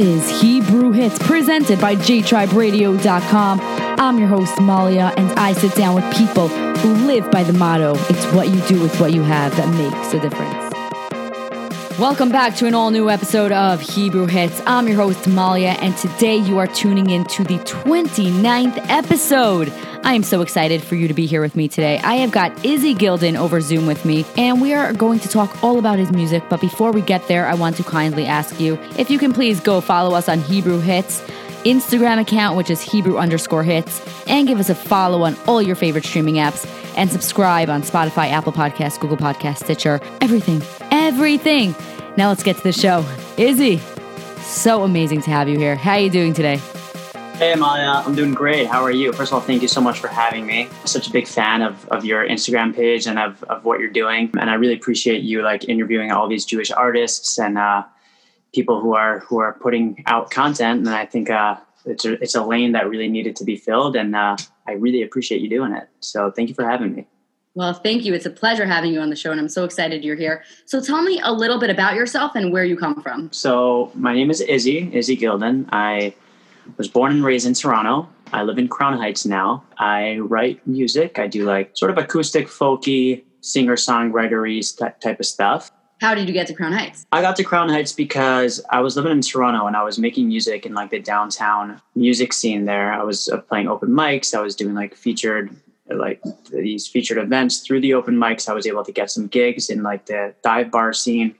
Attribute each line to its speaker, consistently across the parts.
Speaker 1: is Hebrew Hits presented by JTribeRadio.com. I'm your host, Malya, and I sit down with people who live by the motto it's what you do with what you have that makes a difference. Welcome back to an all new episode of Hebrew Hits. I'm your host, Malya, and today you are tuning in to the 29th episode. I am so excited for you to be here with me today. I have got Izzy Gilden over Zoom with me, and we are going to talk all about his music. But before we get there, I want to kindly ask you if you can please go follow us on Hebrew Hits. Instagram account, which is Hebrew underscore hits, and give us a follow on all your favorite streaming apps, and subscribe on Spotify, Apple Podcasts, Google Podcasts, Stitcher, everything, everything. Now let's get to the show. Izzy, so amazing to have you here. How are you doing today?
Speaker 2: Hey, Amalia, I'm doing great. How are you? First of all, thank you so much for having me. I'm such a big fan of, of your Instagram page and of, of what you're doing. And I really appreciate you like interviewing all these Jewish artists and uh, people who are who are putting out content. And I think uh, it's, a, it's a lane that really needed to be filled. And uh, I really appreciate you doing it. So thank you for having me.
Speaker 1: Well, thank you. It's a pleasure having you on the show, and I'm so excited you're here. So, tell me a little bit about yourself and where you come from.
Speaker 2: So, my name is Izzy, Izzy Gilden. I was born and raised in Toronto. I live in Crown Heights now. I write music. I do like sort of acoustic, folky, singer songwritery type of stuff.
Speaker 1: How did you get to Crown Heights?
Speaker 2: I got to Crown Heights because I was living in Toronto and I was making music in like the downtown music scene there. I was uh, playing open mics. I was doing like featured like these featured events through the open mics. I was able to get some gigs in like the dive bar scene.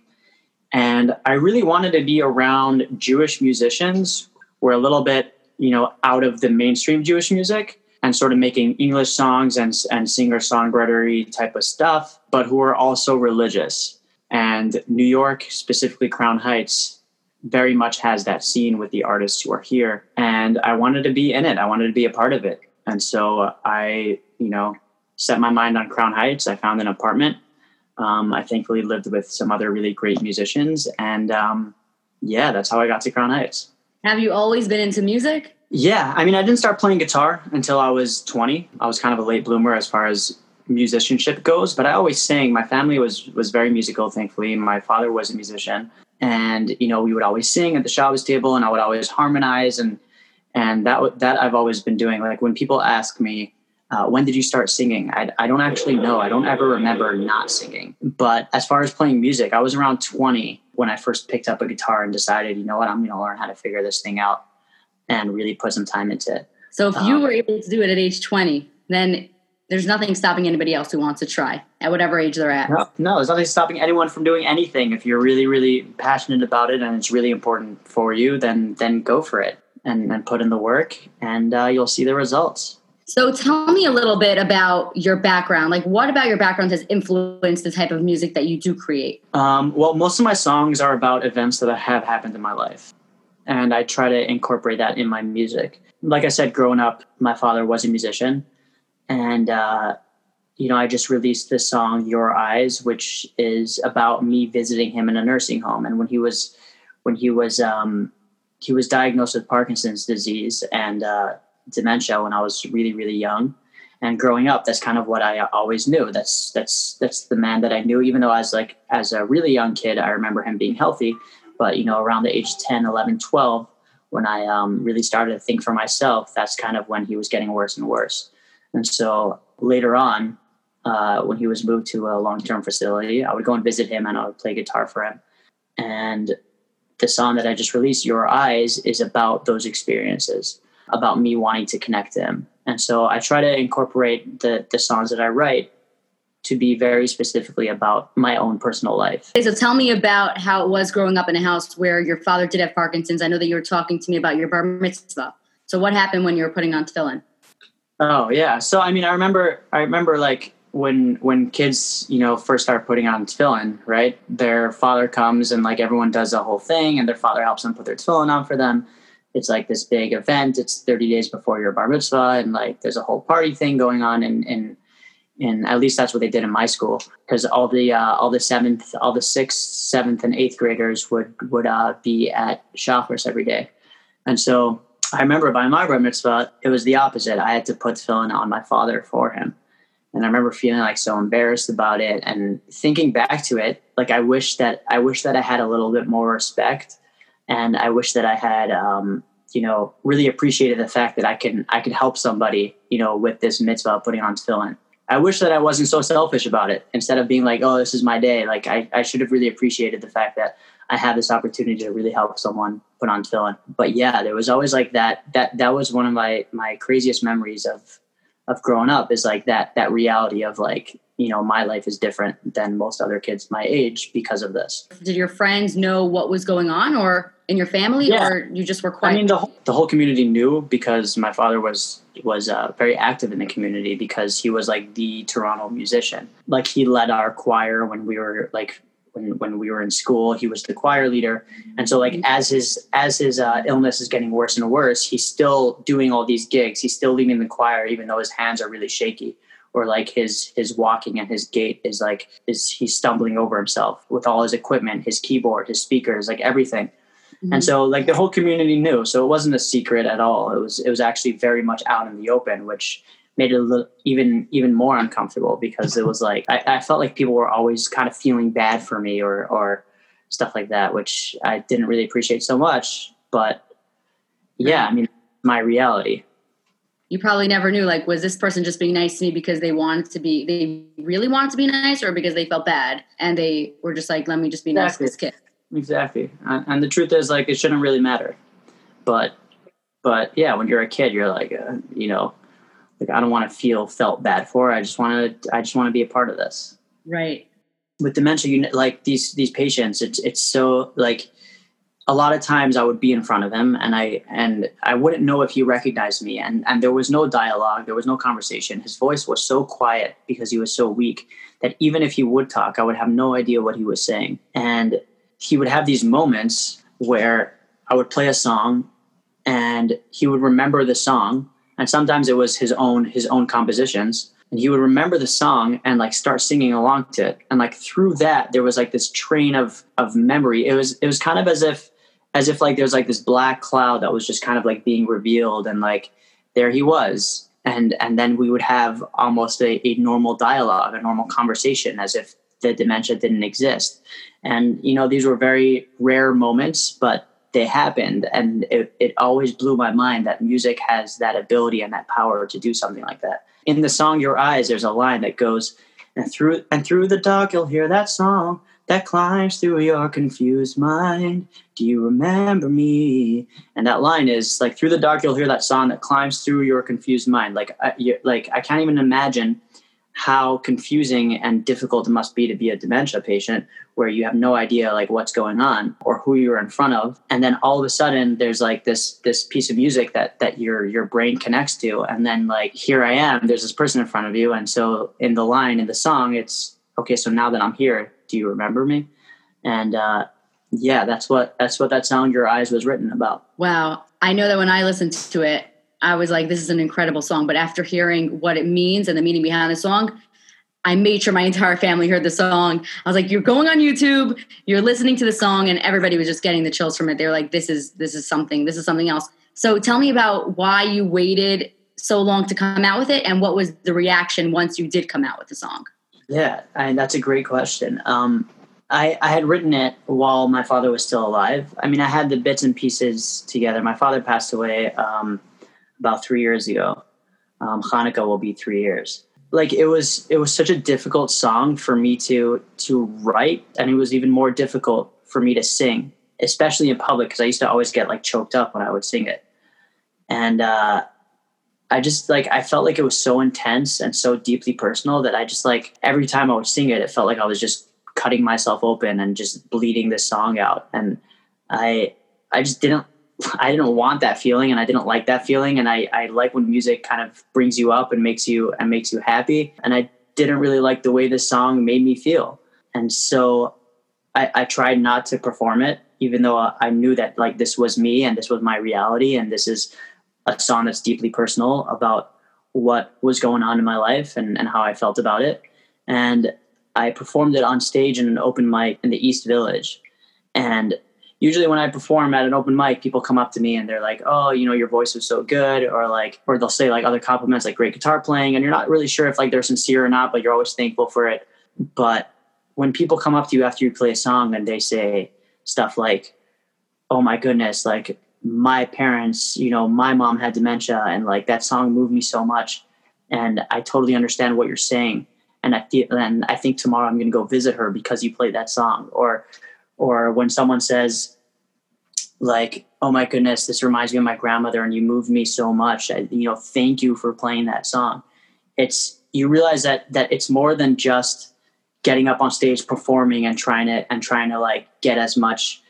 Speaker 2: And I really wanted to be around Jewish musicians who were a little bit, you know, out of the mainstream Jewish music and sort of making English songs and, and singer songwritery type of stuff, but who are also religious. And New York, specifically Crown Heights, very much has that scene with the artists who are here. And I wanted to be in it. I wanted to be a part of it. And so I, you know, set my mind on Crown Heights. I found an apartment. Um, I thankfully lived with some other really great musicians. And um, yeah, that's how I got to Crown Heights.
Speaker 1: Have you always been into music?
Speaker 2: Yeah, I mean, I didn't start playing guitar until I was 20. I was kind of a late bloomer as far as musicianship goes, but I always sang. My family was was very musical, thankfully. My father was a musician, and you know, we would always sing at the Shabbos table, and I would always harmonize, and and that that I've always been doing. Like when people ask me, uh, when did you start singing? I, I don't actually know. I don't ever remember not singing. But as far as playing music, I was around 20 when I first picked up a guitar and decided, you know what, I'm going to learn how to figure this thing out and really put some time into it.
Speaker 1: So if you um, were able to do it at age 20, then there's nothing stopping anybody else who wants to try at whatever age they're at.
Speaker 2: No, no, there's nothing stopping anyone from doing anything. If you're really, really passionate about it and it's really important for you, then then go for it and, and put in the work, and uh, you'll see the results.
Speaker 1: So tell me a little bit about your background. Like, what about your background has influenced the type of music that you do create?
Speaker 2: Um, well, most of my songs are about events that have happened in my life. And I try to incorporate that in my music. Like I said, growing up, my father was a musician. And, uh, you know, I just released this song, Your Eyes, which is about me visiting him in a nursing home. And when he was, when he was, um, he was diagnosed with Parkinson's disease and, uh, dementia when I was really, really young. And growing up, that's kind of what I always knew. That's that's that's the man that I knew. Even though I was like as a really young kid, I remember him being healthy. But you know, around the age 10, 11, 12, when I um, really started to think for myself, that's kind of when he was getting worse and worse. And so later on, uh, when he was moved to a long-term facility, I would go and visit him and I would play guitar for him. And the song that I just released, Your Eyes, is about those experiences about me wanting to connect them. And so I try to incorporate the the songs that I write to be very specifically about my own personal life.
Speaker 1: Okay, so tell me about how it was growing up in a house where your father did have Parkinson's. I know that you were talking to me about your bar mitzvah. So what happened when you were putting on tefillin?
Speaker 2: Oh yeah. So I mean, I remember I remember like when when kids you know first start putting on tefillin, right? Their father comes and like everyone does the whole thing, and their father helps them put their tefillin on for them it's like this big event. It's 30 days before your bar mitzvah, and like there's a whole party thing going on. And and and at least that's what they did in my school because all the uh, all the seventh, all the sixth, seventh, and eighth graders would would uh, be at Shacharis every day. And so I remember by my bar mitzvah, it was the opposite. I had to put tefillin on my father for him. And I remember feeling like so embarrassed about it and thinking back to it, like I wish that I wish that I had a little bit more respect and I wish that I had, um, you know, really appreciated the fact that I can I could help somebody, you know, with this mitzvah putting on tefillin. I wish that I wasn't so selfish about it. Instead of being like, "Oh, this is my day," like I, I should have really appreciated the fact that I have this opportunity to really help someone put on tefillin. But yeah, there was always like that. That that was one of my my craziest memories of of growing up is like that that reality of like you know my life is different than most other kids my age because of this.
Speaker 1: Did your friends know what was going on or in your family yeah. or you just were quiet
Speaker 2: i mean the whole, the whole community knew because my father was was uh, very active in the community because he was like the toronto musician. Like he led our choir when we were like when, when we were in school he was the choir leader. And so like as his as his uh, illness is getting worse and worse he's still doing all these gigs. He's still leading the choir even though his hands are really shaky or like his his walking and his gait is like is he's stumbling over himself with all his equipment his keyboard his speakers like everything. Mm-hmm. and so like the whole community knew. So it wasn't a secret at all. It was it was actually very much out in the open which made it a little, even even more uncomfortable because it was like I, I felt like people were always kind of feeling bad for me or or stuff like that which i didn't really appreciate so much but yeah i mean my reality.
Speaker 1: You probably never knew like was this person just being nice to me because they wanted to be they really wanted to be nice or because they felt bad and they were just like let me just be exactly. nice to this kid?
Speaker 2: Exactly. And, and, the truth is like it shouldn't really matter. But but yeah when you're a kid you're like uh, you know like i don't want to feel felt bad for i just want to i just want to be a part of this.
Speaker 1: Right.
Speaker 2: With dementia you like these these patients it's it's so like a lot of times I would be in front of him and I and I wouldn't know if he recognized me and and there was no dialogue there was no conversation. His voice was so quiet because he was so weak that even if he would talk I would have no idea what he was saying. And he would have these moments where I would play a song and he would remember the song and sometimes it was his own his own compositions. And he would remember the song and like start singing along to it. And like through that there was like this train of of memory. It was it was kind of as if as if like there's like this black cloud that was just kind of like being revealed and like there he was. And and then we would have almost a, a normal dialogue a normal conversation as if the dementia didn't exist. And you know these were very rare moments but they happened and it, it always blew my mind that music has that ability and that power to do something like that in the song your eyes there's a line that goes and through and through the dark you'll hear that song that climbs through your confused mind. Do you remember me? And that line is like through the dark, you'll hear that song that climbs through your confused mind. Like, I, like I can't even imagine how confusing and difficult it must be to be a dementia patient where you have no idea like what's going on or who you're in front of and then all of a sudden there's like this this piece of music that that your your brain connects to and then like here i am there's this person in front of you and so in the line in the song it's okay so now that i'm here do you remember me? And uh, yeah, that's what that's what that song "Your Eyes" was written about.
Speaker 1: Wow, I know that when I listened to it, I was like, "This is an incredible song." But after hearing what it means and the meaning behind the song, I made sure my entire family heard the song. I was like, "You're going on YouTube, you're listening to the song," and everybody was just getting the chills from it. They were like, "This is this is something. This is something else." So tell me about why you waited so long to come out with it, and what was the reaction once you did come out with the song?
Speaker 2: Yeah, I, that's a great question. Um, I, I had written it while my father was still alive. I mean, I had the bits and pieces together. My father passed away um, about three years ago. Um, Hanukkah will be three years. Like it was, it was such a difficult song for me to to write, and it was even more difficult for me to sing, especially in public, because I used to always get like choked up when I would sing it. And uh, I just like I felt like it was so intense and so deeply personal that I just like every time I would sing it, it felt like I was just cutting myself open and just bleeding this song out. And I I just didn't I didn't want that feeling and I didn't like that feeling. And I, I like when music kind of brings you up and makes you and makes you happy. And I didn't really like the way this song made me feel. And so I, I tried not to perform it, even though I knew that like this was me and this was my reality and this is a song that's deeply personal about what was going on in my life and, and how I felt about it. And I performed it on stage in an open mic in the East Village. And usually when I perform at an open mic, people come up to me and they're like, "Oh, you know, your voice was so good," or like, or they'll say like other compliments like "great guitar playing," and you're not really sure if like they're sincere or not, but you're always thankful for it. But when people come up to you after you play a song and they say stuff like, oh my goodness, like my parents, you know, my mom had dementia and like that song moved me so much. And I totally understand what you're saying. And I feel, and I think tomorrow I'm going to go visit her because you played that song. Or, or when someone says like, oh my goodness, this reminds me of my grandmother and you moved me so much. I, you know, thank you for playing that song. It's, you realize that, that it's more than just getting up on stage performing and trying to, and trying to like get as much,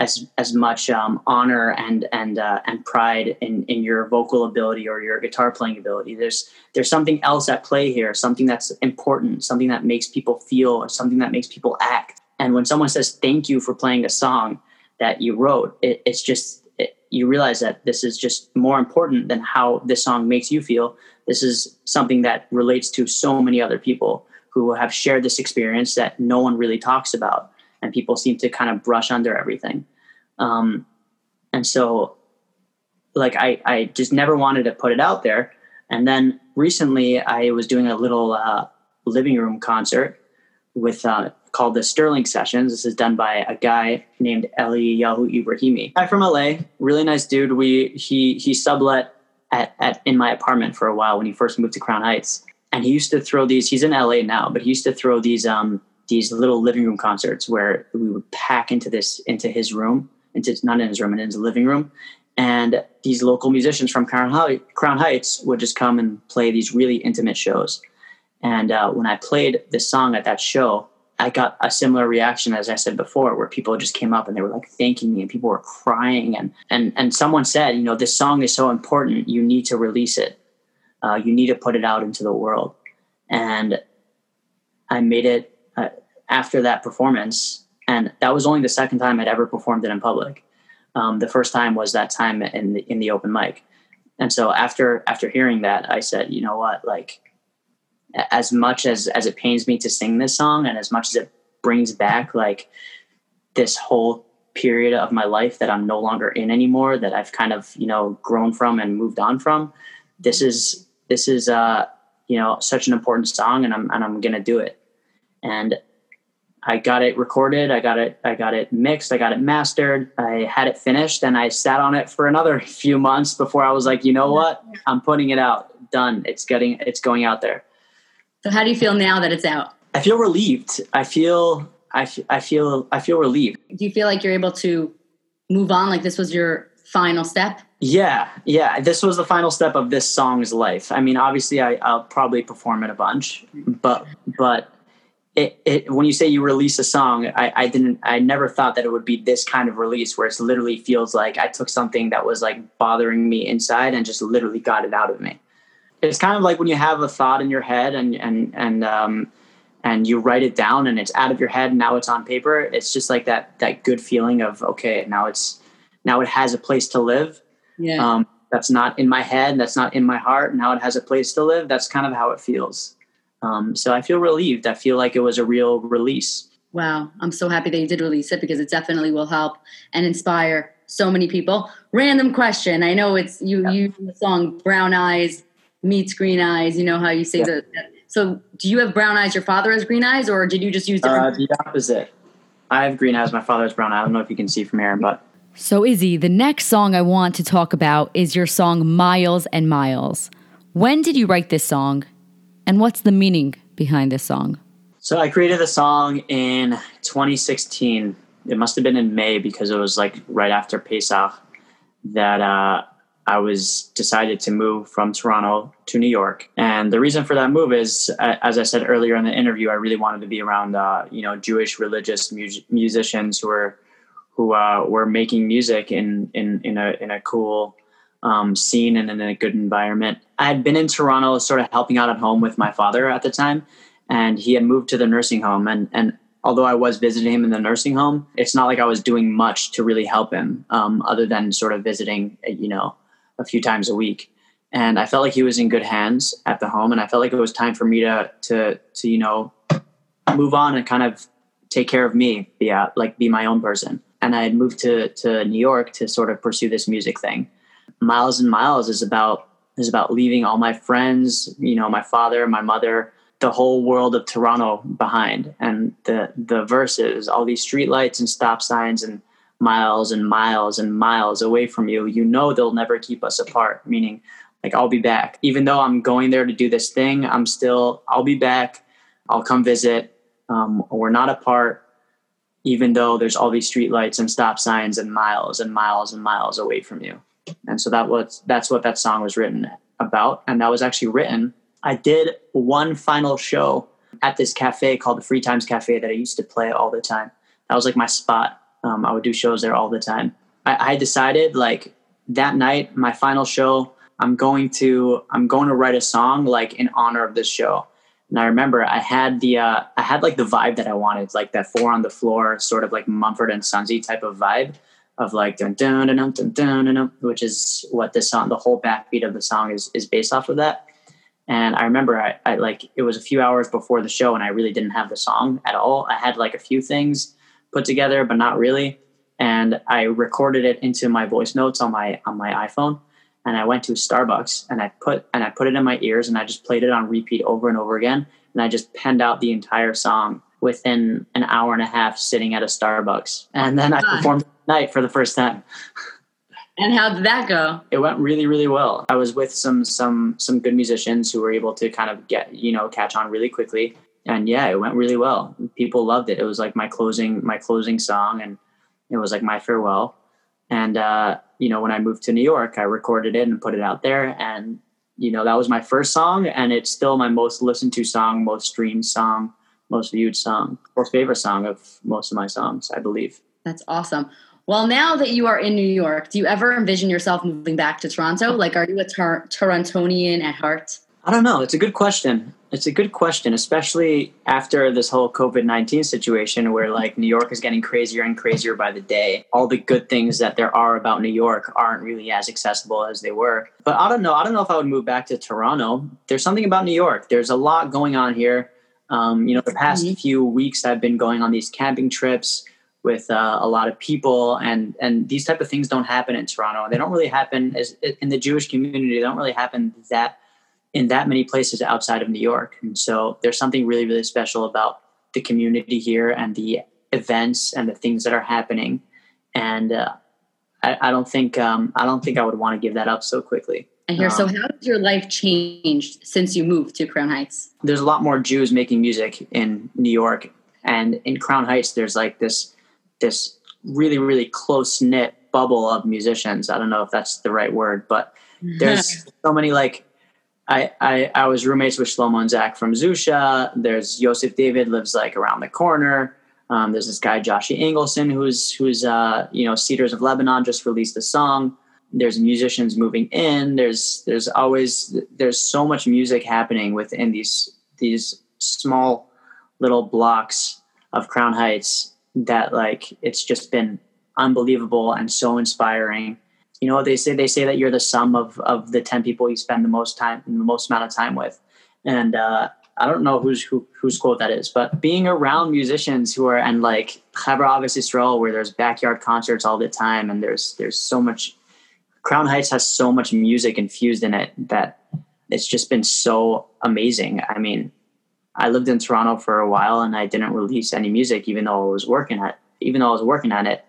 Speaker 2: as as much um, honor and and uh, and pride in in your vocal ability or your guitar playing ability. There's there's something else at play here, something that's important, something that makes people feel, something that makes people act. And when someone says thank you for playing a song that you wrote, it, it's just it, you realize that this is just more important than how this song makes you feel. This is something that relates to so many other people who have shared this experience that no one really talks about and people seem to kind of brush under everything. Um, and so, like, I, I just never wanted to put it out there. And then recently, I was doing a little uh, living room concert with uh, called the Sterling Sessions. This is done by a guy named Eliyahu Ibrahimi. Guy from LA, really nice dude. We he he sublet at, at in my apartment for a while when he first moved to Crown Heights. And he used to throw these. He's in LA now, but he used to throw these um, these little living room concerts where we would pack into this into his room into not in his room, and in his living room. And these local musicians from Crown, Heights would just come and play these really intimate shows. And uh, when I played this song at that show, I got a similar reaction as I said before, where people just came up and they were like thanking me, and people were crying, and and and someone said, you know, this song is so important, you need to release it, uh, you need to put it out into the world. And I made it uh, after that performance. And that was only the second time I'd ever performed it in public. Um, the first time was that time in the, in the open mic, and so after after hearing that, I said, you know what, like as much as as it pains me to sing this song, and as much as it brings back like this whole period of my life that I'm no longer in anymore, that I've kind of you know grown from and moved on from, this is this is uh you know such an important song, and I'm and I'm gonna do it, and I got it recorded. I got it. I got it mixed. I got it mastered. I had it finished, and I sat on it for another few months before I was like, you know what? I'm putting it out. Done. It's getting. It's going out there.
Speaker 1: So, how do you feel now that it's out?
Speaker 2: I feel relieved. I feel. I, f- I feel. I feel relieved.
Speaker 1: Do you feel like you're able to move on? Like this was your final step?
Speaker 2: Yeah, yeah. This was the final step of this song's life. I mean, obviously, I, I'll probably perform it a bunch, but but it, it, when you say you release a song, I, I didn't, I never thought that it would be this kind of release where it literally feels like I took something that was like bothering me inside and just literally got it out of me. It's kind of like when you have a thought in your head and, and, and, um, and you write it down and it's out of your head and now it's on paper. It's just like that, that good feeling of, okay, now it's, now it has a place to live.
Speaker 1: Yeah.
Speaker 2: Um, that's not in my head. That's not in my heart. Now it has a place to live. That's kind of how it feels. Um, so I feel relieved. I feel like it was a real release.
Speaker 1: Wow. I'm so happy that you did release it because it definitely will help and inspire so many people. Random question. I know it's you, yeah. you the song Brown Eyes meets Green Eyes. You know how you say yeah. that. So do you have brown eyes? Your father has green eyes or did you just use different?
Speaker 2: Uh, the opposite. I have green eyes. My father has brown eyes. I don't know if you can see from here, but.
Speaker 3: So, Izzy, the next song I want to talk about is your song Miles and Miles. When did you write this song? And what's the meaning behind this song?
Speaker 2: So I created the song in 2016. It must have been in May because it was like right after Pesach that uh, I was decided to move from Toronto to New York. And the reason for that move is, as I said earlier in the interview, I really wanted to be around, uh, you know, Jewish religious mu- musicians who were who uh, were making music in in in a in a cool um, scene and in a good environment. I had been in Toronto, sort of helping out at home with my father at the time, and he had moved to the nursing home. And and although I was visiting him in the nursing home, it's not like I was doing much to really help him, um, other than sort of visiting, you know, a few times a week. And I felt like he was in good hands at the home, and I felt like it was time for me to to to you know move on and kind of take care of me, be like be my own person. And I had moved to to New York to sort of pursue this music thing miles and miles is about is about leaving all my friends, you know, my father, my mother, the whole world of Toronto behind. And the the verses, all these streetlights and stop signs and miles and miles and miles away from you, you know they'll never keep us apart. Meaning, like I'll be back, even though I'm going there to do this thing. I'm still I'll be back. I'll come visit. Um, we're not apart, even though there's all these streetlights and stop signs and miles and miles and miles away from you. And so that was that's what that song was written about, and that was actually written. I did one final show at this cafe called the Free Times Cafe that I used to play all the time. That was like my spot. Um, I would do shows there all the time. I, I decided like that night, my final show, I'm going to I'm going to write a song like in honor of this show. And I remember I had the uh, I had like the vibe that I wanted, like that four on the floor, sort of like Mumford and Sonsy type of vibe of like dun dun dun dun dun dun, which is what the song, the whole backbeat of the song is is based off of that. And I remember I, I like it was a few hours before the show, and I really didn't have the song at all. I had like a few things put together, but not really. And I recorded it into my voice notes on my on my iPhone. And I went to Starbucks and I put and I put it in my ears and I just played it on repeat over and over again. And I just penned out the entire song within an hour and a half sitting at a Starbucks. And then I performed night for the first time.
Speaker 1: And how did that go?
Speaker 2: It went really, really well. I was with some some some good musicians who were able to kind of get you know catch on really quickly, and yeah, it went really well. People loved it. It was like my closing my closing song, and it was like my farewell. And uh, you know, when I moved to New York, I recorded it and put it out there, and you know that was my first song, and it's still my most listened to song, most streamed song, most viewed song, or favorite song of most of my songs, I believe.
Speaker 1: That's awesome. Well, now that you are in New York, do you ever envision yourself moving back to Toronto? Like, are you a Tor- Torontonian at heart?
Speaker 2: I don't know. It's a good question. It's a good question, especially after this whole COVID 19 situation where like New York is getting crazier and crazier by the day. All the good things that there are about New York aren't really as accessible as they were. But I don't know. I don't know if I would move back to Toronto. There's something about New York. There's a lot going on here. Um, you know, the past mm-hmm. few weeks I've been going on these camping trips with uh, a lot of people and and these type of things don't happen in Toronto. They don't really happen as in the Jewish community. They don't really happen that in that many places outside of New York. And so there's something really really special about the community here and the events and the things that are happening. And uh, I, I, don't think um, I don't think I would want to give that up so quickly.
Speaker 1: I hear. Um, so, how has your life changed since you moved to Crown Heights?
Speaker 2: There's a lot more Jews making music in New York, and in Crown Heights, there's like this this really really close knit bubble of musicians. I don't know if that's the right word, but there's so many like I, I, I was roommates with Shlomo and Zach from Zusha. There's Yosef David lives like around the corner. Um, there's this guy Joshie Engelson who's who's uh, you know Cedars of Lebanon just released a song. There's musicians moving in. There's there's always there's so much music happening within these these small little blocks of Crown Heights that like it's just been unbelievable and so inspiring. You know, they say they say that you're the sum of of the ten people you spend the most time the most amount of time with, and uh, I don't know who's who, whose quote that is, but being around musicians who are and like Chaver Ahavas Yisrael, where there's backyard concerts all the time, and there's there's so much. Crown Heights has so much music infused in it that it's just been so amazing. I mean, I lived in Toronto for a while and I didn't release any music, even though I was working at, even though I was working on it.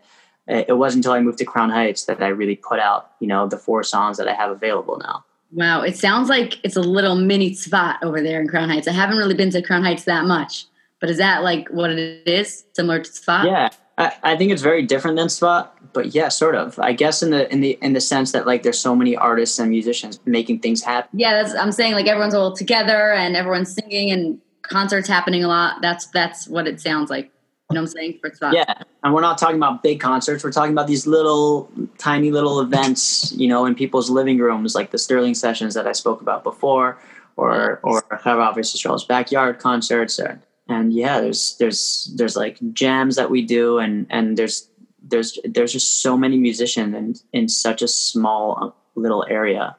Speaker 2: It wasn't until I moved to Crown Heights that I really put out, you know, the four songs that I have available now.
Speaker 1: Wow, it sounds like it's a little mini Tzfat over there in Crown Heights. I haven't really been to Crown Heights that much, but is that like what it is, similar to Tzfat?
Speaker 2: Yeah, I, I think it's very different than Tzfat, but yeah, sort of. I guess in the in the in the sense that like there's so many artists and musicians making things happen.
Speaker 1: Yeah, that's I'm saying like everyone's all together and everyone's singing and concerts happening a lot. That's that's what it sounds like. You know what I'm saying? For
Speaker 2: Tzfat. Yeah, and we're not talking about big concerts. We're talking about these little, tiny little events. You know, in people's living rooms, like the Sterling sessions that I spoke about before, or or Chaver Ahavas Yisrael's backyard concerts. Or, and yeah, there's there's there's like jams that we do, and and there's there's there's just so many musicians in in such a small uh, little area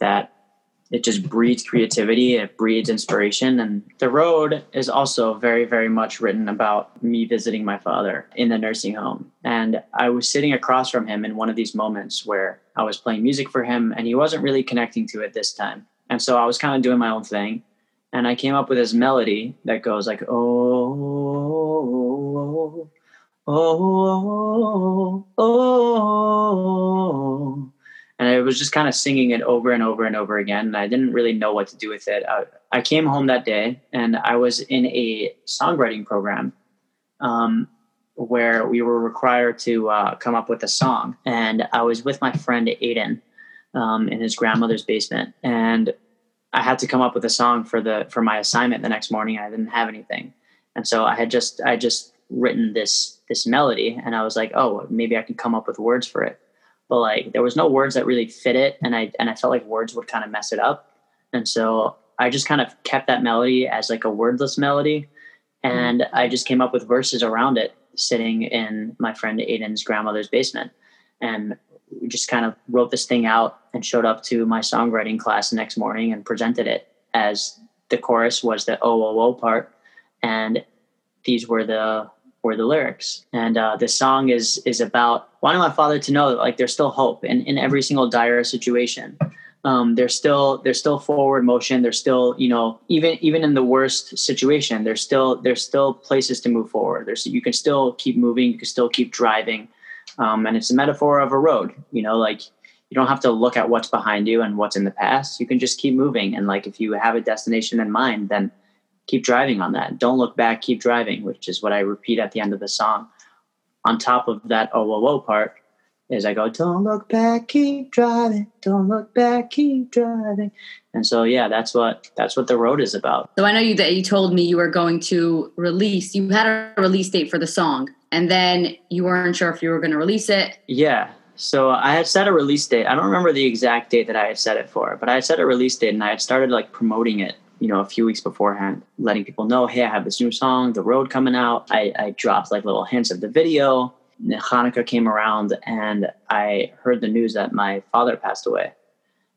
Speaker 2: that it just breeds creativity it breeds inspiration and the road is also very very much written about me visiting my father in the nursing home and i was sitting across from him in one of these moments where i was playing music for him and he wasn't really connecting to it this time and so i was kind of doing my own thing and i came up with this melody that goes like oh oh, oh, oh was just kind of singing it over and over and over again. And I didn't really know what to do with it. I, I came home that day and I was in a songwriting program um, where we were required to uh, come up with a song. And I was with my friend Aiden um, in his grandmother's basement. And I had to come up with a song for the for my assignment the next morning. I didn't have anything, and so I had just I just written this this melody, and I was like, oh, maybe I can come up with words for it. But like there was no words that really fit it, and I and I felt like words would kind of mess it up, and so I just kind of kept that melody as like a wordless melody, and mm-hmm. I just came up with verses around it, sitting in my friend Aiden's grandmother's basement, and we just kind of wrote this thing out and showed up to my songwriting class the next morning and presented it as the chorus was the oh oh oh part. And these were the were the lyrics. And uh, this song is is about wanting my father to know that like there's still hope in, in every single dire situation. Um, there's still there's still forward motion. There's still you know even even in the worst situation there's still there's still places to move forward. There's you can still keep moving. You can still keep driving. Um, and it's a metaphor of a road you know like you don't have to look at what's behind you and what's in the past. You can just keep moving. And like if you have a destination in mind then keep driving on that. Don't look back keep driving which is what i repeat at the end of the song. On top of that oh whoa whoa part is i go don't look back keep driving. Don't look back keep driving. And so yeah that's what that's what the road is about.
Speaker 1: So i know you that you told me you were going to release you had a release date for the song and then you weren't sure if you were going to release it.
Speaker 2: Yeah so I had set a release date. I don't remember the exact date that I had set it for, but I had set a release date and I had started like promoting it, you know, a few weeks beforehand, letting people know, hey, I have this new song, The Road coming out. I, I dropped like little hints of the video. Hanukkah came around and I heard the news that my father passed away.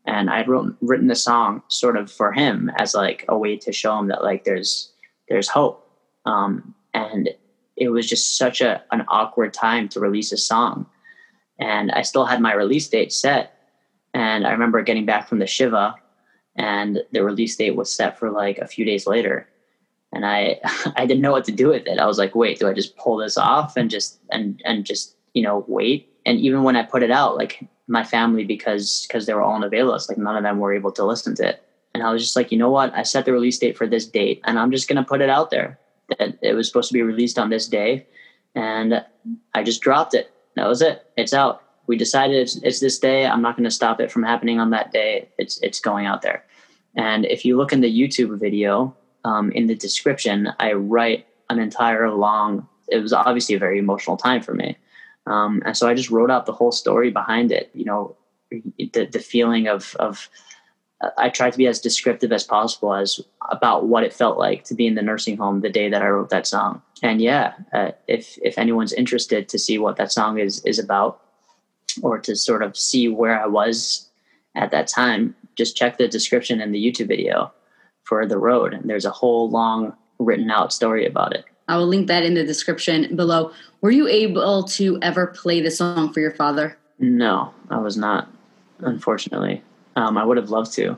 Speaker 2: And I had wrote, written the song sort of for him as like a way to show him that like there's there's hope. Um, and it was just such a an awkward time to release a song and I still had my release date set. And I remember getting back from the Shiva, and the release date was set for like a few days later. And I I didn't know what to do with it. I was like, wait, do I just pull this off and just and and just you know wait? And even when I put it out, like my family, because because they were all in Avelis, like none of them were able to listen to it. And I was just like, you know what? I set the release date for this date, and I'm just gonna put it out there. That it was supposed to be released on this day, and I just dropped it that was it. It's out. We decided it's, it's this day. I'm not going to stop it from happening on that day. It's it's going out there. And if you look in the YouTube video, um, in the description, I write an entire long. It was obviously a very emotional time for me, um, and so I just wrote out the whole story behind it. You know, the the feeling of of I tried to be as descriptive as possible as about what it felt like to be in the nursing home the day that I wrote that song. And yeah, uh, if if anyone's interested to see what that song is is about, or to sort of see where I was at that time, just check the description in the YouTube video for the road. And there's a whole long written out story about it.
Speaker 1: I will link that in the description below. Were you able to ever play the song for your father?
Speaker 2: No, I was not, unfortunately. Um, I would have loved to.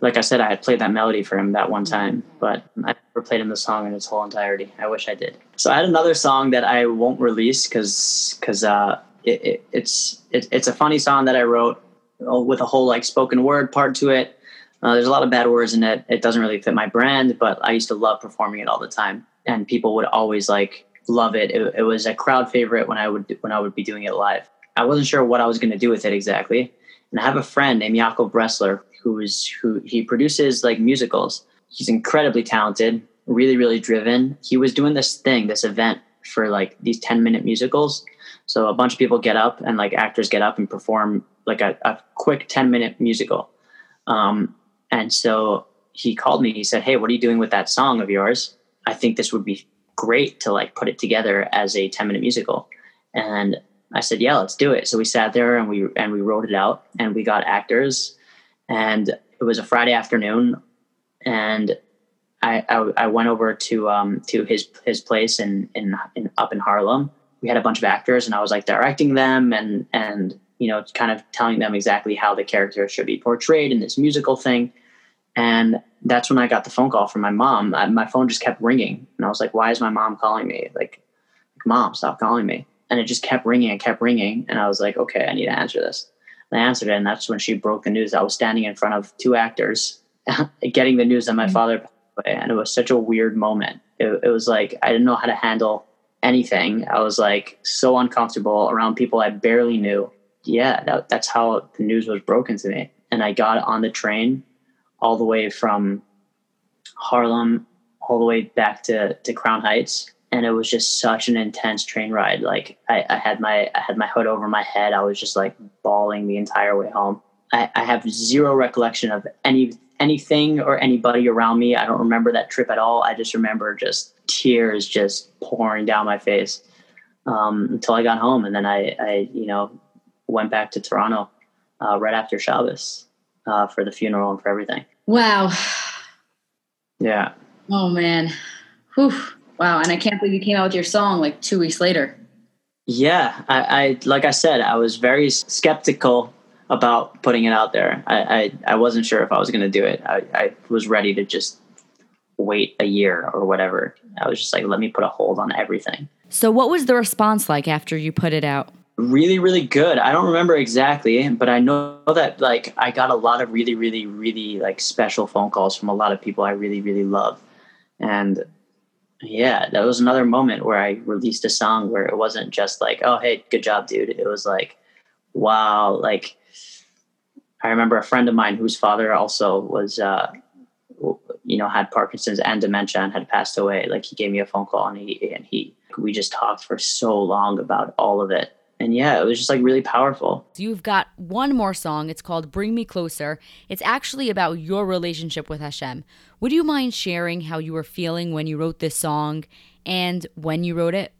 Speaker 2: Like I said, I had played that melody for him that one time, but I never played him the song in its whole entirety. I wish I did. So I had another song that I won't release because because uh, it, it, it's it, it's a funny song that I wrote uh, with a whole like spoken word part to it. Uh, there's a lot of bad words in it. It doesn't really fit my brand, but I used to love performing it all the time, and people would always like love it. It, it was a crowd favorite when I would when I would be doing it live. I wasn't sure what I was going to do with it exactly, and I have a friend named Jakob Bressler who is who he produces like musicals. He's incredibly talented, really, really driven. He was doing this thing, this event for like these 10 minute musicals. So a bunch of people get up and like actors get up and perform like a, a quick 10 minute musical. Um, and so he called me, he said, Hey, what are you doing with that song of yours? I think this would be great to like put it together as a 10 minute musical. And I said, "Yeah, let's do it." So we sat there and we and we wrote it out, and we got actors, and it was a Friday afternoon, and I I, I went over to um to his his place in, in in up in Harlem. We had a bunch of actors, and I was like directing them and and you know kind of telling them exactly how the character should be portrayed in this musical thing. And that's when I got the phone call from my mom. I, my phone just kept ringing, and I was like, "Why is my mom calling me? Like, like mom, stop calling me." and it just kept ringing and kept ringing and i was like okay i need to answer this And I answered it, and that's when she broke the news. I was standing in front of two actors, getting the news that my mm-hmm. father passed away, and it was such a weird moment. It, it was like I didn't know how to handle anything. I was like so uncomfortable around people I barely knew. Yeah, that, that's how the news was broken to me. And I got on the train all the way from Harlem all the way back to, to Crown Heights. And it was just such an intense train ride. Like I, I had my I had my hood over my head. I was just like bawling the entire way home. I, I have zero recollection of any anything or anybody around me. I don't remember that trip at all. I just remember just tears just pouring down my face um, until I got home, and then I, I, you know, went back to Toronto uh, right after Shabbos uh, for the funeral and for everything.
Speaker 1: Wow.
Speaker 2: Yeah.
Speaker 1: Oh man. Whew. Wow. And I can't believe you came out with your song like two weeks later.
Speaker 2: Yeah, I, I like I said, I was very skeptical about putting it out there. I, I, I wasn't sure if I was going to do it. I, I was ready to just wait a year or whatever. I was just like, let me put a hold on everything.
Speaker 3: So, what was the response like after you put it out?
Speaker 2: Really, really good. I don't remember exactly, but I know that like I got a lot of really, really, really like special phone calls from a lot of people I really, really love. And yeah, that was another moment where I released a song where it wasn't just like, oh, hey, good job, dude. It was like, wow, like I remember a friend of mine whose father also was uh, you know had Parkinson's and dementia and had passed away. Like he gave me a phone call and he and he we just talked for so long about all of it. And yeah, it was just like really powerful.
Speaker 3: You've got one more song. It's called Bring Me Closer. It's actually about your relationship with Hashem. Would you mind sharing how you were feeling when you wrote this song and when you wrote it?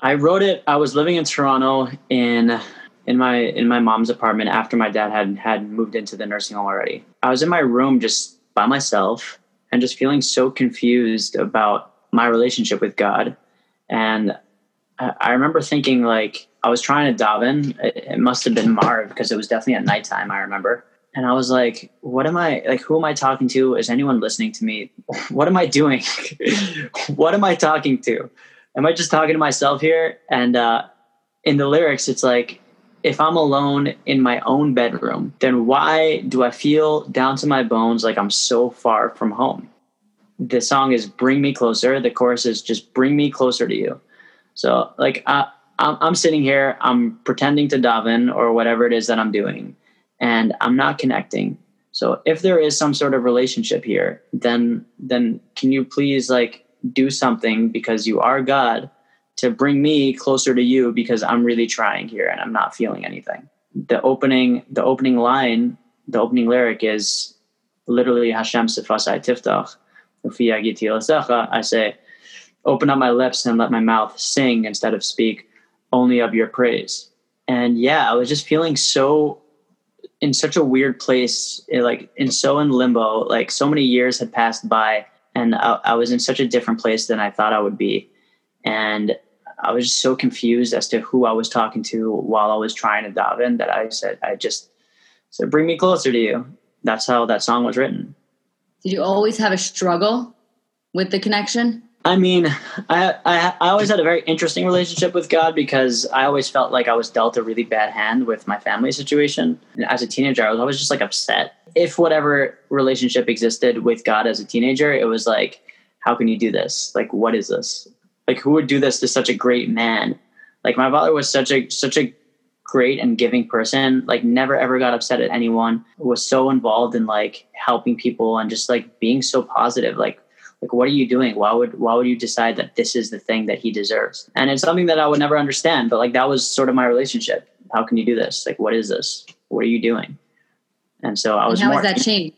Speaker 2: I wrote it. I was living in Toronto in in my in my mom's apartment after my dad had had moved into the nursing home already. I was in my room just by myself and just feeling so confused about my relationship with God. And I remember thinking like I was trying to daven. It, must have been Maariv because it was definitely at nighttime. I remember, and I was like, "What am I like? Who am I talking to? Is anyone listening to me? What am I doing? what am I talking to? Am I just talking to myself here?" And uh, in the lyrics, it's like if I'm alone in my own bedroom, then why do I feel down to my bones like I'm so far from home? The song is Bring Me Closer. The chorus is just Bring Me Closer to You. So, like, I, I'm, sitting here, I'm pretending to daven or whatever it is that I'm doing, and I'm not connecting. So, if there is some sort of relationship here, then then can you please like do something because you are God to bring me closer to you because I'm really trying here and I'm not feeling anything. The opening, the opening line, the opening lyric is literally Hashem sefasai tiftach. I say, open up my lips and let my mouth sing instead of speak only of your praise. And yeah, I was just feeling so in such a weird place, eh, like in so in limbo, like so many years had passed by and I, I was in such a different place than I thought I would be and I was just so confused as to who I was talking to while I was trying to daven that I said, I just said, bring me closer to you. That's how that song was written.
Speaker 1: Did you always have a struggle with the connection?
Speaker 2: I mean, I, I, I always had a very interesting relationship with God because I always felt like I was dealt a really bad hand with my family situation. And as a teenager, I was always just like upset. If whatever relationship existed with God as a teenager, it was like, how can you do this? Like, what is this? Like who would do this to such a great man? Like my father was such a such a great and giving person. Like never ever got upset at anyone. Was so involved in like helping people and just like being so positive. Like like what are you doing? Why would why would you decide that this is the thing that he deserves? And it's something that i would never understand but like that was sort of my relationship. How can you do this? Like what is this? What are you doing? And so i was
Speaker 1: and how more, has that changed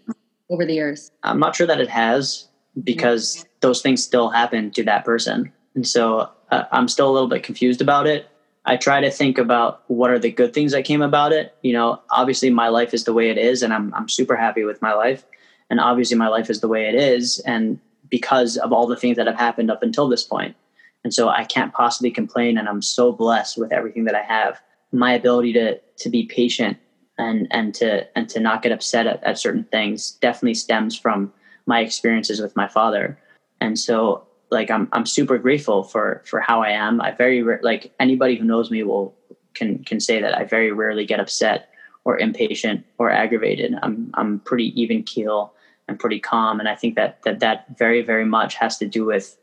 Speaker 1: over the years?
Speaker 2: I'm not sure that it has because those things still happen to that person and so uh, I'm still a little bit confused about it. I try to think about what are the good things that came about it. You know, obviously my life is the way it is, and I'm I'm super happy with my life. And obviously my life is the way it is, and because of all the things that have happened up until this point. And so I can't possibly complain, and I'm so blessed with everything that I have. My ability to to be patient and and to and to not get upset at, at certain things definitely stems from my experiences with my father. And so like I'm I'm super grateful for for how I am. I very like anybody who knows me will can can say that I very rarely get upset or impatient or aggravated. I'm I'm pretty even keel and pretty calm, and I think that that that very very much has to do with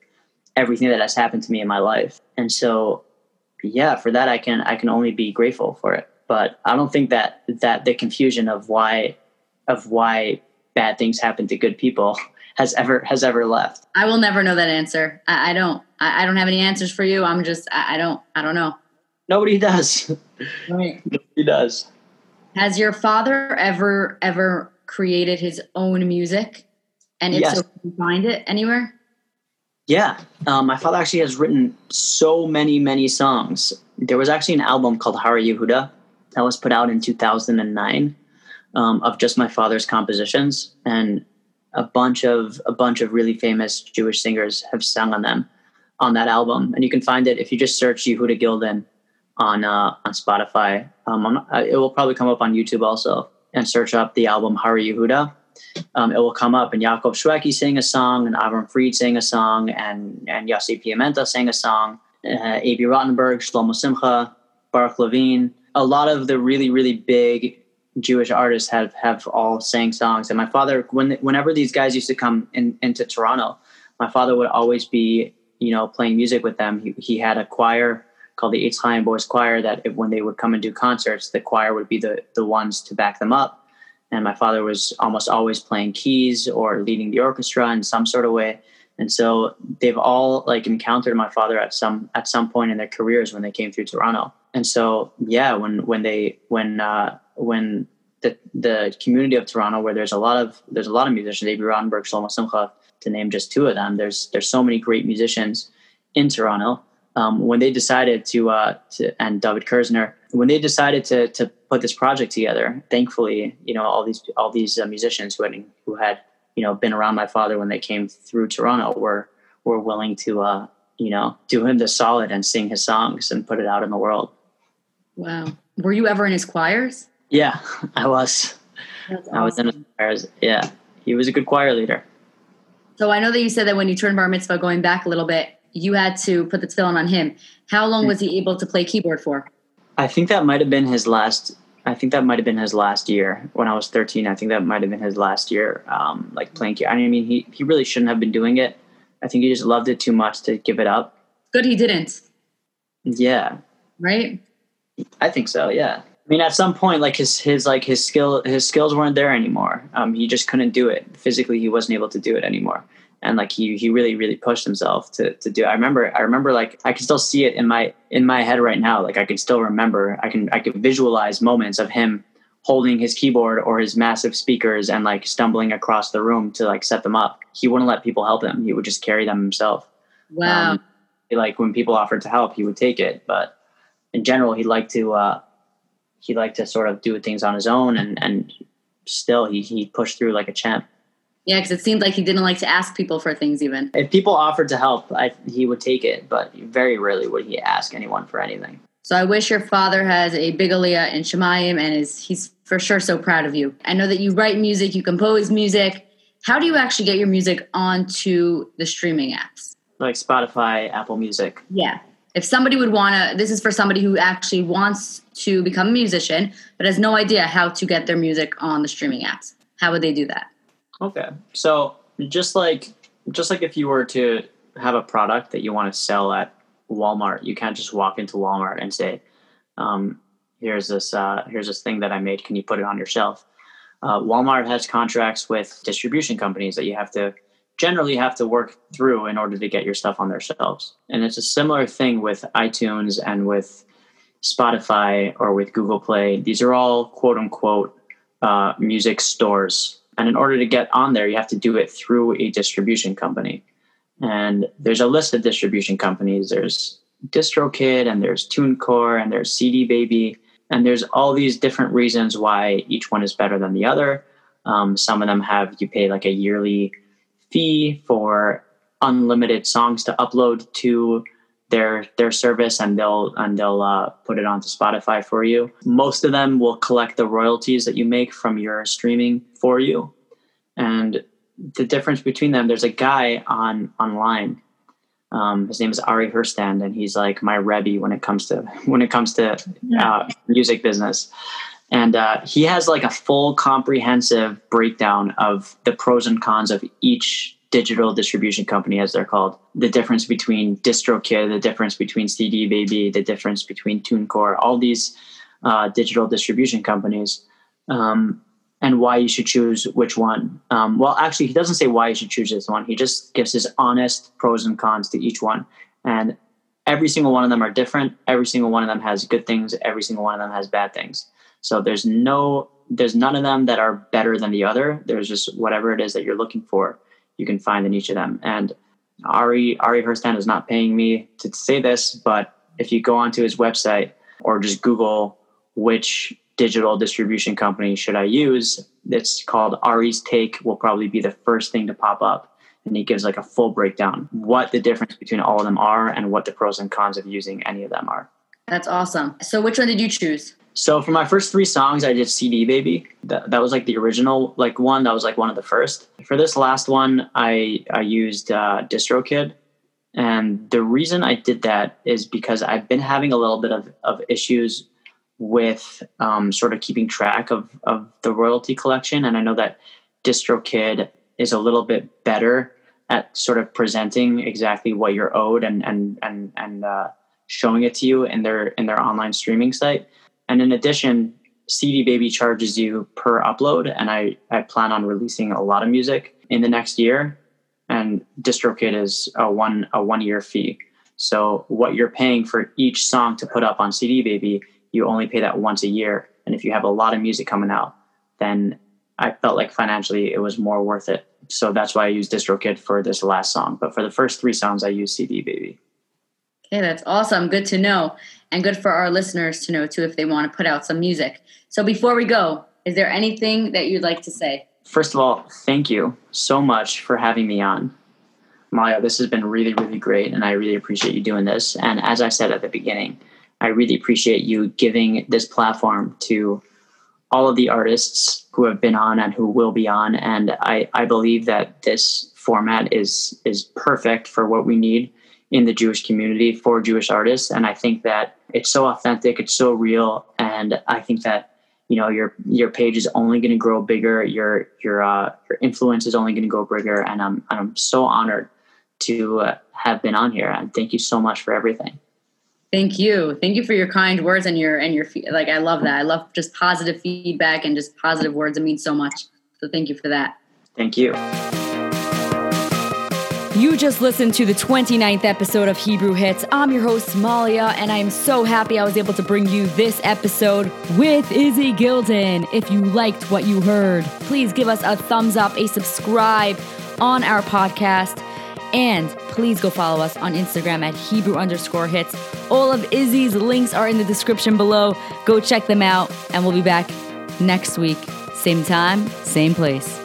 Speaker 2: everything that has happened to me in my life. And so, yeah, for that I can I can only be grateful for it. But I don't think that that the confusion of why of why bad things happen to good people has ever has ever left.
Speaker 1: I will never know that answer. I, I don't. I, I, don't have any answers for you. I'm just. I, I don't. I don't know.
Speaker 2: Nobody does.
Speaker 1: Right.
Speaker 2: Nobody does.
Speaker 1: Has your father ever ever created his own music? And if yes. so, can you find it anywhere?
Speaker 2: Yeah, um, my father actually has written so many, many songs. There was actually an album called Hara Yehuda that was put out in 2009 um, of just my father's compositions, and a bunch of a bunch of really famous Jewish singers have sung on them on that album. And you can find it if you just search Yehuda Gilden on uh, on Spotify. Um, it will probably come up on YouTube also, and search up the album Hara Yehuda um, it will come up and Yaakov Shweki sang a song, and Avram Fried sang a song, and and Yossi Piamenta sang a song, uh, Abie Rotenberg, Shlomo Simcha, Baruch Levine. A lot of the really really big Jewish artists have have all sang songs. And my father, when whenever these guys used to come in, into Toronto, my father would always be you know playing music with them. He he had a choir called the Chaim Boys Choir that when they would come and do concerts, the choir would be the the ones to back them up and my father was almost always playing keys or leading the orchestra in some sort of way and so they've all like encountered my father at some at some point in their careers when they came through toronto and so yeah when when they when uh when the the community of toronto where there's a lot of there's a lot of musicians Abie Rotenberg, Shlomo Simcha to name just two of them there's there's so many great musicians in toronto um, when they decided to, uh, to and David Kerzner when they decided to to put this project together, thankfully, you know all these all these uh, musicians who had who had you know been around my father when they came through Toronto were were willing to uh, you know do him the solid and sing his songs and put it out in the world.
Speaker 1: Wow, were you ever in his choirs?
Speaker 2: Yeah, I was. Awesome. I was in choirs. Yeah, he was a good choir leader.
Speaker 1: So I know that you said that when you turned bar mitzvah, going back a little bit, you had to put the tefillin on him. How long was he able to play keyboard for?
Speaker 2: I think that might have been his last. I think that might have been his last year when I was 13. I think that might have been his last year, um, like playing. I mean, he he really shouldn't have been doing it. I think he just loved it too much to give it up.
Speaker 1: Good, he didn't.
Speaker 2: Yeah.
Speaker 1: Right.
Speaker 2: I think so. Yeah. I mean, at some point, like his his like his skill his skills weren't there anymore. Um, he just couldn't do it physically. He wasn't able to do it anymore and like he he really really pushed himself to to do it. I remember I remember like I can still see it in my in my head right now. Like I can still remember. I can I can visualize moments of him holding his keyboard or his massive speakers and like stumbling across the room to like set them up. He wouldn't let people help him. He would just carry them himself.
Speaker 1: Wow. Um,
Speaker 2: like when people offered to help, he would take it, but in general, he liked to uh, he liked to sort of do things on his own, and and still he he pushed through like a champ.
Speaker 1: Yeah, because it seemed like he didn't like to ask people for things even.
Speaker 2: If people offered to help, I, he would take it, but very rarely would he ask anyone for anything.
Speaker 1: So I wish your father has a big aliyah in Shamayim and is he's for sure so proud of you. I know that you write music, you compose music. How do you actually get your music onto the streaming apps?
Speaker 2: Like Spotify, Apple Music.
Speaker 1: Yeah. If somebody would want to, this is for somebody who actually wants to become a musician, but has no idea how to get their music on the streaming apps. How would they do that?
Speaker 2: Okay. So just like just like if you were to have a product that you want to sell at Walmart, you can't just walk into Walmart and say, um, "Here's this uh, here's this thing that I made. Can you put it on your shelf?" Uh, Walmart has contracts with distribution companies that you have to generally have to work through in order to get your stuff on their shelves. And it's a similar thing with iTunes and with Spotify or with Google Play. These are all quote unquote uh, music stores and in order to get on there, you have to do it through a distribution company. And there's a list of distribution companies. There's DistroKid and there's TuneCore and there's CD Baby. And there's all these different reasons why each one is better than the other. Um, some of them have you pay like a yearly fee for unlimited songs to upload to their their service and they'll and they'll uh, put it onto Spotify for you. Most of them will collect the royalties that you make from your streaming for you. And the difference between them, there's a guy on online. Um, his name is Ari Herstand, and he's like my rebbe when it comes to when it comes to uh, music business. And uh, he has like a full comprehensive breakdown of the pros and cons of each digital distribution company, as they're called. The difference between DistroKid, the difference between CD Baby, the difference between TuneCore, all these uh, digital distribution companies, um, and why you should choose which one. Um, well, actually, he doesn't say why you should choose this one. He just gives his honest pros and cons to each one, and every single one of them are different. Every single one of them has good things. Every single one of them has bad things. So there's no, there's none of them that are better than the other. There's just whatever it is that you're looking for you can find in each of them. And Ari Ari Herstand is not paying me to say this, but if you go onto his website or just Google which digital distribution company should I use, it's called Ari's Take will probably be the first thing to pop up. And he gives like a full breakdown what the difference between all of them are and what the pros and cons of using any of them are.
Speaker 1: That's awesome. So which one did you choose?
Speaker 2: So for my first three songs, I did CD Baby. That, that was like the original like one. That was like one of the first. For this last one, I I used uh, DistroKid, and the reason I did that is because I've been having a little bit of, of issues with um, sort of keeping track of of the royalty collection, and I know that DistroKid is a little bit better at sort of presenting exactly what you're owed and and and and uh, showing it to you in their in their online streaming site. And in addition, CD Baby charges you per upload, and I, I plan on releasing a lot of music in the next year. And DistroKid is a one a one year fee. So what you're paying for each song to put up on CD Baby, you only pay that once a year. And if you have a lot of music coming out, then I felt like financially it was more worth it. So that's why I used DistroKid for this last song. But for the first three songs, I used CD Baby.
Speaker 1: Okay, that's awesome. Good to know. And good for our listeners to know too if they want to put out some music. So before we go, is there anything that you'd like to say?
Speaker 2: First of all, thank you so much for having me on. Malya, this has been really, really great, and I really appreciate you doing this. And as I said at the beginning, I really appreciate you giving this platform to all of the artists who have been on and who will be on. And I, I believe that this format is is perfect for what we need in the Jewish community for Jewish artists. And I think that it's so authentic, it's so real, and I think that you know your your page is only going to grow bigger. Your your uh, your influence is only going to go bigger, and I'm I'm so honored to uh, have been on here. And thank you so much for everything.
Speaker 1: Thank you. Thank you for your kind words and your and your like. I love that. I love just positive feedback and just positive words. It means so much. So thank you for that.
Speaker 2: Thank you.
Speaker 3: You just listened to the 29th episode of Hebrew Hits. I'm your host, Malya, and I'm so happy I was able to bring you this episode with Izzy Gilden. If you liked what you heard, please give us a thumbs up, a subscribe on our podcast, and please go follow us on Instagram at Hebrew underscore hits. All of Izzy's links are in the description below. Go check them out, and we'll be back next week. Same time, same place.